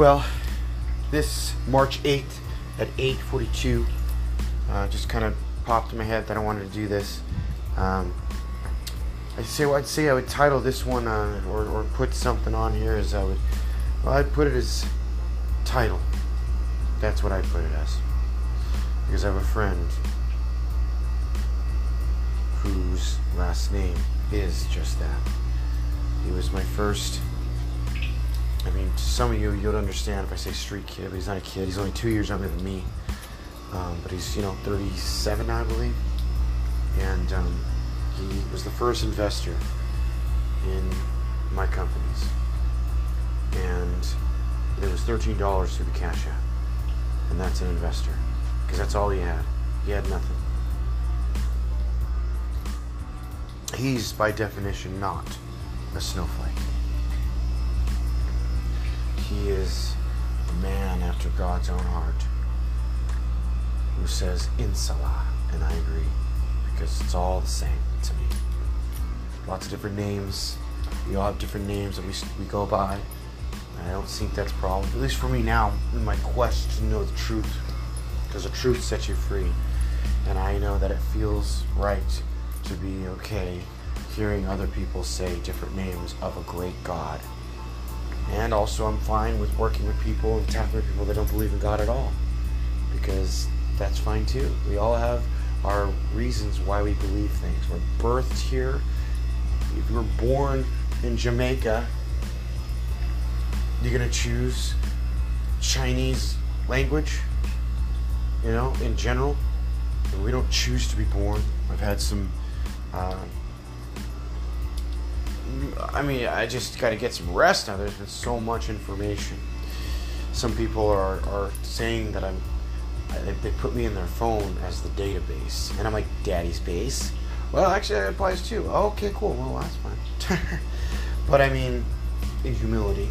Well, this March 8th at 8:42, uh, just kind of popped in my head that I wanted to do this. Um, I say I'd say I would title this one uh, or, or put something on here as I would. Well, I'd put it as Titel. That's what I'd put it as. Because I have a friend whose last name is just that. He was my first. I mean, to some of you, you'll understand if I say street kid, but he's not a kid. He's only two years younger than me. Um, but he's, you know, 37, I believe. And um, he was the first investor in my companies. And there was $13 through the Cash App. And that's an investor. Because that's all he had. He had nothing. He's, by definition, not a snowflake. He is a man after God's own heart who says Inshallah, and I agree because it's all the same to me. Lots of different names. We all have different names that we, we go by. I don't think that's a problem, at least for me now, in my quest to know the truth. Because the truth sets you free. And I know that it feels right to be okay hearing other people say different names of a great God. And also, I'm fine with working with people and with people that don't believe in God at all. Because that's fine too. We all have our reasons why we believe things. We're birthed here. If you were born in Jamaica, you're going to choose Chinese language, you know, in general. We don't choose to be born. I've had some. Uh, I mean, I just got to get some rest now. There's been so much information. Some people are, are saying that I'm. They, they put me in their phone as the database, and I'm like, "Daddy's base." Well, actually, that applies too. Okay, cool. Well, that's fine. but I mean, in humility,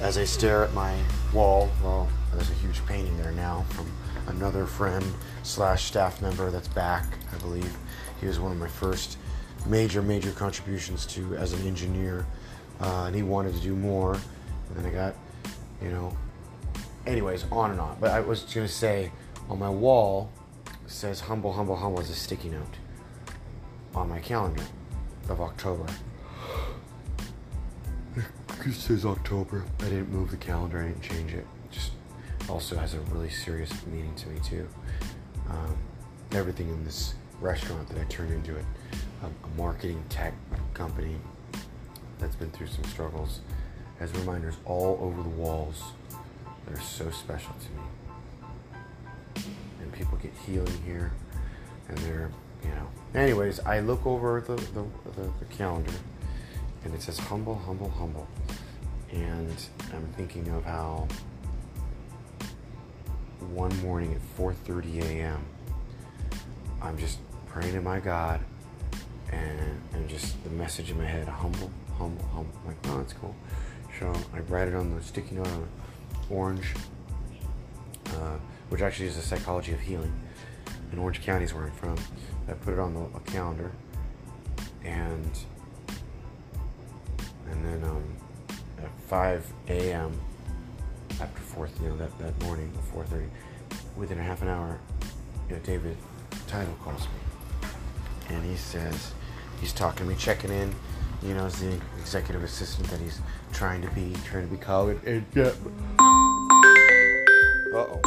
as I stare at my wall, well, there's a huge painting there now from another friend slash staff member that's back, I believe. He was one of my first major, major contributions to as an engineer, uh, and he wanted to do more. And then I got, you know, anyways, on and on. But I was gonna say, on my wall says "humble, humble, humble" as a sticky note on my calendar of October. It says October. I didn't move the calendar. I didn't change it. it just also has a really serious meaning to me too. Um, everything in this restaurant that I turned into it, a, marketing tech company that's been through some struggles, has reminders all over the walls that are so special to me. And people get healing here, and they're, you know. Anyways, I look over the, the, the, the calendar, and it says humble, humble, humble. And I'm thinking of how one morning at 4:30 a.m. I'm just praying to my God, and and just the message in my head: humble, humble, humble. I'm like, oh, that's cool. So I write it on the sticky note on orange, uh, which actually is the psychology of healing. In Orange County is where I'm from. I put it on the calendar, and and then um, at 5 a.m. after fourth, you know, that, that morning at 4:30, within a half an hour, you know, David Titel calls me, and he says he's talking to me, checking in, you know, as the executive assistant that he's trying to be, trying to be called. Uh oh,